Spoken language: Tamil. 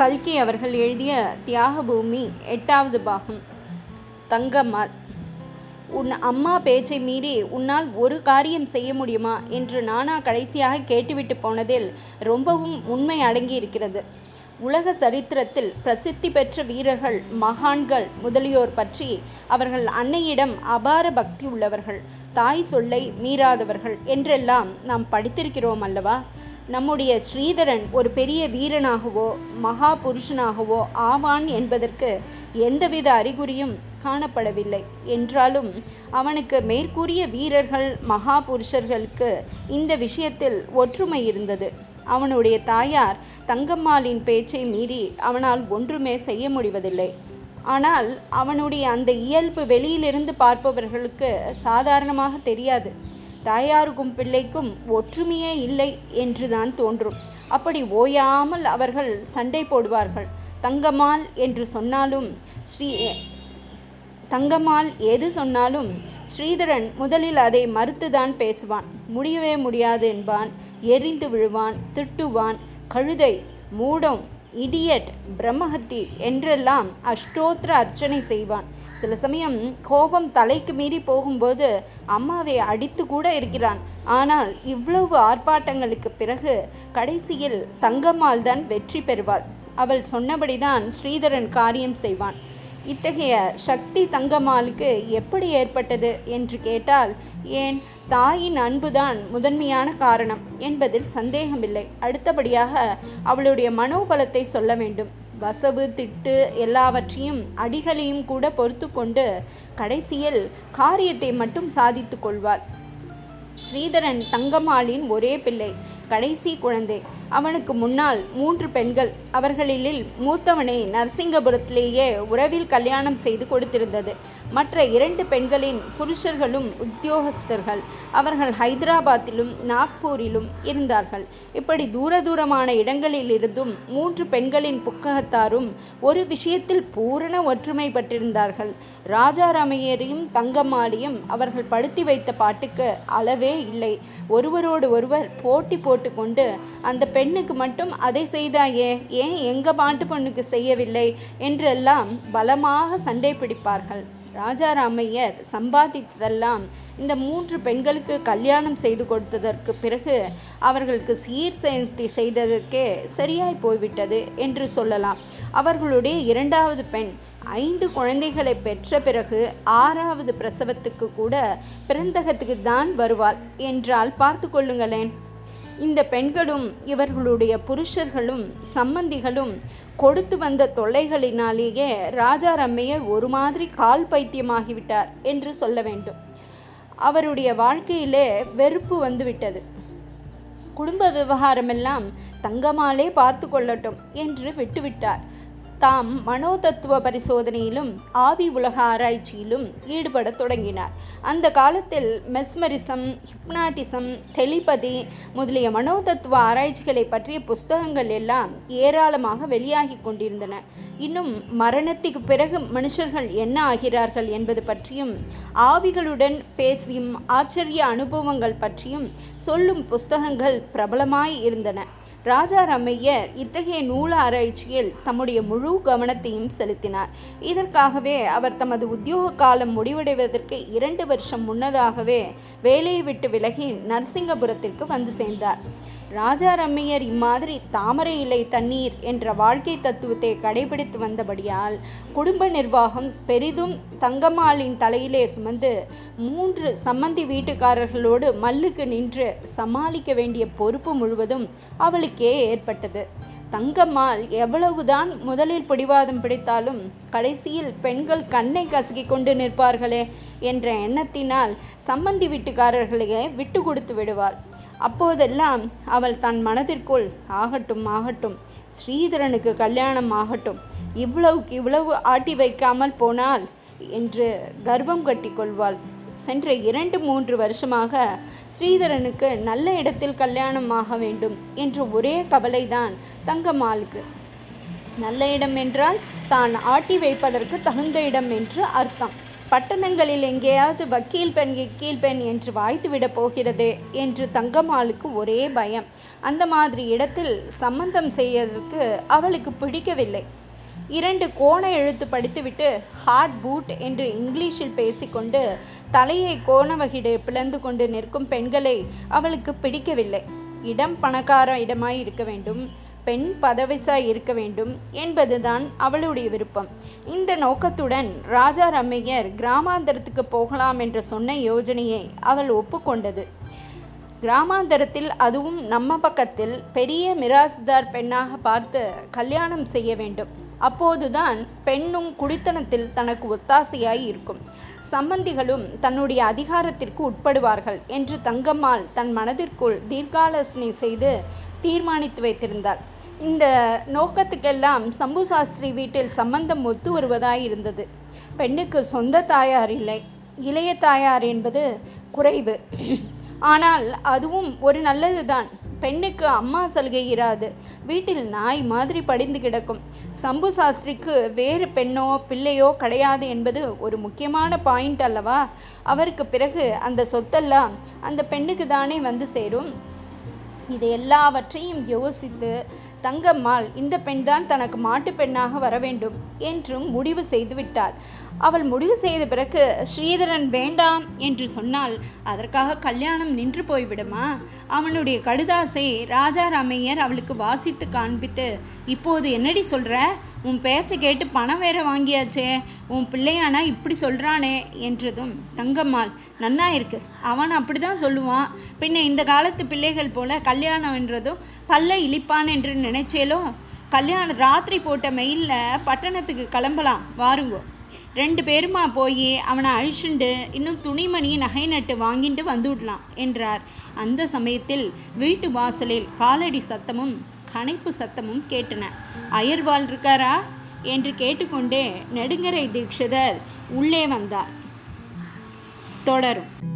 கல்கி அவர்கள் எழுதிய தியாகபூமி எட்டாவது பாகம். தங்கம்மாள் உன் அம்மா பேச்சை மீறி உன்னால் ஒரு காரியம் செய்ய முடியுமா? என்று நானா கடைசியாக கேட்டுவிட்டு போனதில் ரொம்பவும் உண்மை அடங்கி இருக்கிறது. உலக சரித்திரத்தில் பிரசித்தி பெற்ற வீரர்கள் மகான்கள் முதலியோர் பற்றி அவர்கள் அன்னையிடம் அபார பக்தி உள்ளவர்கள் தாய் சொல்லை மீறாதவர்கள் என்றெல்லாம் நாம் படித்திருக்கிறோம் அல்லவா? நம்முடைய ஸ்ரீதரன் ஒரு பெரிய வீரனாகவோ மகா புருஷனாகவோ ஆவான் என்பதற்கு எந்தவித அறிகுறியும் காணப்படவில்லை. என்றாலும் அவனுக்கு மேற்கூறிய வீரர்கள் மகா புருஷர்களுக்கு இந்த விஷயத்தில் ஒற்றுமை இருந்தது. அவனுடைய தாயார் தங்கம்மாளின் பேச்சை மீறி அவனால் ஒன்றுமே செய்ய முடிவதில்லை. ஆனால் அவனுடைய அந்த இயல்பு வெளியிலிருந்து பார்ப்பவர்களுக்கு சாதாரணமாக தெரியாது. தாயாருக்கும் பிள்ளைக்கும் ஒற்றுமையே இல்லை என்றுதான் தோன்றும். அப்படி ஓயாமல் அவர்கள் சண்டை போடுவார்கள். தங்கம்மாள் என்று சொன்னாலும் ஸ்ரீ தங்கம்மாள் எது சொன்னாலும் ஸ்ரீதரன் முதலில் அதை மறுத்துதான் பேசுவான். முடியவே முடியாது என்பான். எரிந்து விழுவான் திட்டுவான். கழுதை மூடம் இடியட் பிரம்மஹத்தி என்றெல்லாம் அஷ்டோத்திர அர்ச்சனை செய்வான். சில சமயம் கோபம் தலைக்கு மீறி போகும்போது அம்மாவை அடித்து கூட இருக்கிறான். ஆனால் இவ்வளவு ஆர்ப்பாட்டங்களுக்கு பிறகு கடைசியில் தங்கம்மாள் தான் வெற்றி பெறுவாள். அவள் சொன்னபடிதான் ஸ்ரீதரன் காரியம் செய்வான். இத்தகைய சக்தி தங்கம்மாளுக்கு எப்படி ஏற்பட்டது என்று கேட்டால் ஏன் தாயின் அன்புதான் முதன்மையான காரணம் என்பதில் சந்தேகமில்லை. அடுத்தபடியாக அவளுடைய மனோபலத்தை சொல்ல வேண்டும். வசவு திட்டு எல்லாவற்றையும் அடிகளையும் கூட பொறுத்து கொண்டு கடைசியில் காரியத்தை மட்டும் சாதித்து கொள்வாள். ஸ்ரீதரன் தங்கம்மாளின் ஒரே பிள்ளை கடைசி குழந்தை. அவனுக்கு முன்னால் மூன்று பெண்கள். அவர்களில் மூத்தவனை நரசிங்கபுரத்திலேயே உறவில் கல்யாணம் செய்து கொடுத்திருந்தது. மற்ற இரண்டு பெண்களின் புருஷர்களும் உத்தியோகஸ்தர்கள். அவர்கள் ஹைதராபாத்திலும் நாக்பூரிலும் இருந்தார்கள். இப்படி தூர தூரமான இடங்களிலிருந்தும் மூன்று பெண்களின் புக்ககத்தாரும் ஒரு விஷயத்தில் பூரண ஒற்றுமை பட்டிருந்தார்கள் ராஜாராமையரையும் தங்கம்மாளையும் அவர்கள் படுத்தி வைத்த பாட்டுக்கு அளவே இல்லை. ஒருவரோடு ஒருவர் போட்டி போட்டுக்கொண்டு அந்த பெண்ணுக்கு மட்டும் அதை செய்தாயே ஏன் எங்க பாட்டு பொண்ணுக்கு செய்யவில்லை? என்றெல்லாம் பலமாக சண்டை பிடிப்பார்கள். ராஜாராமையர் சம்பாதித்ததெல்லாம் இந்த மூன்று பெண்களுக்கு கல்யாணம் செய்து கொடுத்ததற்கு பிறகு அவர்களுக்கு சீர் சேர்த்தி செய்ததற்கே சரியாய் போய்விட்டது என்று சொல்லலாம். அவர்களுடைய இரண்டாவது பெண் ஐந்து குழந்தைகளை பெற்ற பிறகு ஆறாவது பிரசவத்துக்கு கூட பிறந்தகத்துக்கு தான் வருவாள் என்றால் பார்த்து கொள்ளுங்களேன். இந்த பெண்களும் இவர்களுடைய புருஷர்களும் சம்பந்திகளும் கொடுத்து வந்த தொல்லைகளினாலேயே ராஜா ரம்மையை ஒரு மாதிரி கால் பைத்தியமாகிவிட்டார் என்று சொல்ல வேண்டும். அவருடைய வாழ்க்கையிலே வெறுப்பு வந்துவிட்டது. குடும்ப விவகாரமெல்லாம் தங்கமாலே பார்த்து கொள்ளட்டும் என்று விட்டுவிட்டார். தாம் மனோதத்துவ பரிசோதனையிலும் ஆவி உலக ஆராய்ச்சியிலும் ஈடுபடத் தொடங்கினார். அந்த காலத்தில் மெஸ்மரிசம் ஹிப்னாட்டிசம் டெலிபதி முதலிய மனோதத்துவ ஆராய்ச்சிகளை பற்றிய புஸ்தகங்கள் எல்லாம் ஏராளமாக வெளியாகி கொண்டிருந்தன. இன்னும் மரணத்துக்கு பிறகு மனுஷர்கள் என்ன ஆகிறார்கள் என்பது பற்றியும் ஆவிகளுடன் பேசியும் ஆச்சரிய அனுபவங்கள் பற்றியும் சொல்லும் புஸ்தகங்கள் பிரபலமாய் இருந்தன. ராஜாராமையர் இத்தகைய நூல் ஆராய்ச்சியில் தம்முடைய முழு கவனத்தையும் செலுத்தினார். இதற்காகவே அவர் தமது உத்தியோக காலம் முடிவடைவதற்கு இரண்டு வருஷம் முன்னதாகவே வேலையை விட்டு விலகி நரசிங்கபுரத்திற்கு வந்து சேர்ந்தார். ராஜா ரம்மையர் இம்மாதிரி தாமரை இலை தண்ணீர் என்ற வாழ்க்கை தத்துவத்தை கடைபிடித்து வந்தபடியால் குடும்ப நிர்வாகம் பெரிதும் தங்கம்மாளின் தலையிலே சுமந்து மூன்று சம்மந்தி வீட்டுக்காரர்களோடு மல்லுக்கு நின்று சமாளிக்க வேண்டிய பொறுப்பு முழுவதும் அவளுக்கே ஏற்பட்டது. தங்கம்மாள் எவ்வளவுதான் முதலில் பிடிவாதம் பிடித்தாலும் கடைசியில் பெண்கள் கண்ணை கசக்கி கொண்டு நிற்பார்களே என்ற எண்ணத்தினால் சம்மந்தி வீட்டுக்காரர்களையே விட்டு கொடுத்து விடுவாள். அப்போதெல்லாம் அவள் தன் மனதிற்குள் ஆகட்டும் ஆகட்டும். ஸ்ரீதரனுக்கு கல்யாணம் ஆகட்டும். இவ்வளவுக்கு இவ்வளவு ஆட்டி வைக்காமல் போனால் என்று கர்வம் கட்டி கொள்வாள். சென்ற இரண்டு மூன்று வருஷமாக ஸ்ரீதரனுக்கு நல்ல இடத்தில் கல்யாணம் ஆக வேண்டும் என்ற ஒரே கவலைதான் தங்கம்மாளுக்கு. நல்ல இடம் என்றால் தான் ஆட்டி வைப்பதற்கு தகுந்த இடம் என்று அர்த்தம். பட்டணங்களில் எங்கேயாவது வக்கீல் பெண் கீழ் பெண் என்று வாய்த்துவிட போகிறது என்று தங்கம்மாளுக்கு ஒரே பயம். அந்த மாதிரி இடத்தில் சம்பந்தம் செய்யறதுக்கு அவளுக்கு பிடிக்கவில்லை. இரண்டு கோண எழுத்து படித்துவிட்டு ஹார்ட் பூட் என்று இங்கிலீஷில் பேசிக்கொண்டு தலையை கோணவகிடு பிளந்து கொண்டு நிற்கும் பெண்களை அவளுக்கு பிடிக்கவில்லை. இடம் பணக்கார இடமாய் இருக்க வேண்டும். பெண் பதவிசாய் இருக்க வேண்டும் என்பதுதான் அவளுடைய விருப்பம். இந்த நோக்கத்துடன் ராஜா ரம்மையர் கிராமாந்தரத்துக்கு போகலாம் என்று சொன்ன யோஜனையை அவள் ஒப்புக்கொண்டது. கிராமாந்தரத்தில் அதுவும் நம்ம பக்கத்தில் பெரிய மிராசுதார் பெண்ணாக பார்த்து கல்யாணம் செய்ய வேண்டும். அப்போதுதான் பெண்ணும் குடித்தனத்தில் தனக்கு ஒத்தாசையாய் இருக்கும். சம்பந்திகளும் தன்னுடைய அதிகாரத்திற்கு உட்படுவார்கள் என்று தங்கம்மாள் தன் மனதிற்குள் தீர்க்காலோசனை செய்து தீர்மானித்து வைத்திருந்தார். இந்த நோக்கத்துக்கெல்லாம் சம்பு சாஸ்திரி வீட்டில் சம்பந்தம் ஒத்து வருவதாய் இருந்தது. பெண்ணுக்கு சொந்த தாயார் இல்லை இளைய தாயார் என்பது குறைவு. ஆனால் அதுவும் ஒரு நல்லதுதான். பெண்ணுக்கு அம்மா சலுகை இராது. வீட்டில் நாய் மாதிரி படிந்து கிடக்கும். சம்பு சாஸ்திரிக்கு வேறு பெண்ணோ பிள்ளையோ கிடையாது என்பது ஒரு முக்கியமான பாயிண்ட் அல்லவா? அவருக்கு பிறகு அந்த சொத்தெல்லாம் அந்த பெண்ணுக்கு தானே வந்து சேரும். இது எல்லாவற்றையும் யோசித்து தங்கம்மாள் இந்த பெண்தான் தனக்கு மாட்டு பெண்ணாக வர வேண்டும் என்றும் முடிவு செய்து விட்டாள் அவள் முடிவு செய்த பிறகு ஸ்ரீதரன் வேண்டாம் என்று சொன்னால் அதற்காக கல்யாணம் நின்று போய்விடுமா? அவனுடைய கடுதாசை ராஜாராமையர் அவளுக்கு வாசித்து காண்பித்து இப்போது என்னடி சொல்கிற உன் பேச்சை கேட்டு பணம் வேற வாங்கியாச்சே உன் பிள்ளையானா இப்படி சொல்கிறானே என்றதும் தங்கம்மாள் நன்னா இருக்கு. அவன் அப்படி தான் சொல்லுவான். பின்ன இந்த காலத்து பிள்ளைகள் போல கல்யாணம் என்றதும் பல்ல இழிப்பான் என்று நினைச்சேலோ? கல்யாணம் ராத்திரி போட்ட மெயிலில் பட்டணத்துக்கு கிளம்பலாம் வாருங்கோ. ரெண்டு பேருமா போய் அவனை அழிச்சுண்டு இன்னும் துணிமணி நகை நட்டு வாங்கிட்டு வந்துவிடலாம் என்றார். அந்த சமயத்தில் வீட்டு வாசலில் காலடி சத்தமும் கணைப்பு சத்தமும் கேட்டன. அயர்வாள் இருக்காரா? என்று கேட்டுக்கொண்டே நெடுங்கரை தீட்சிதர் உள்ளே வந்தார். தொடரும்.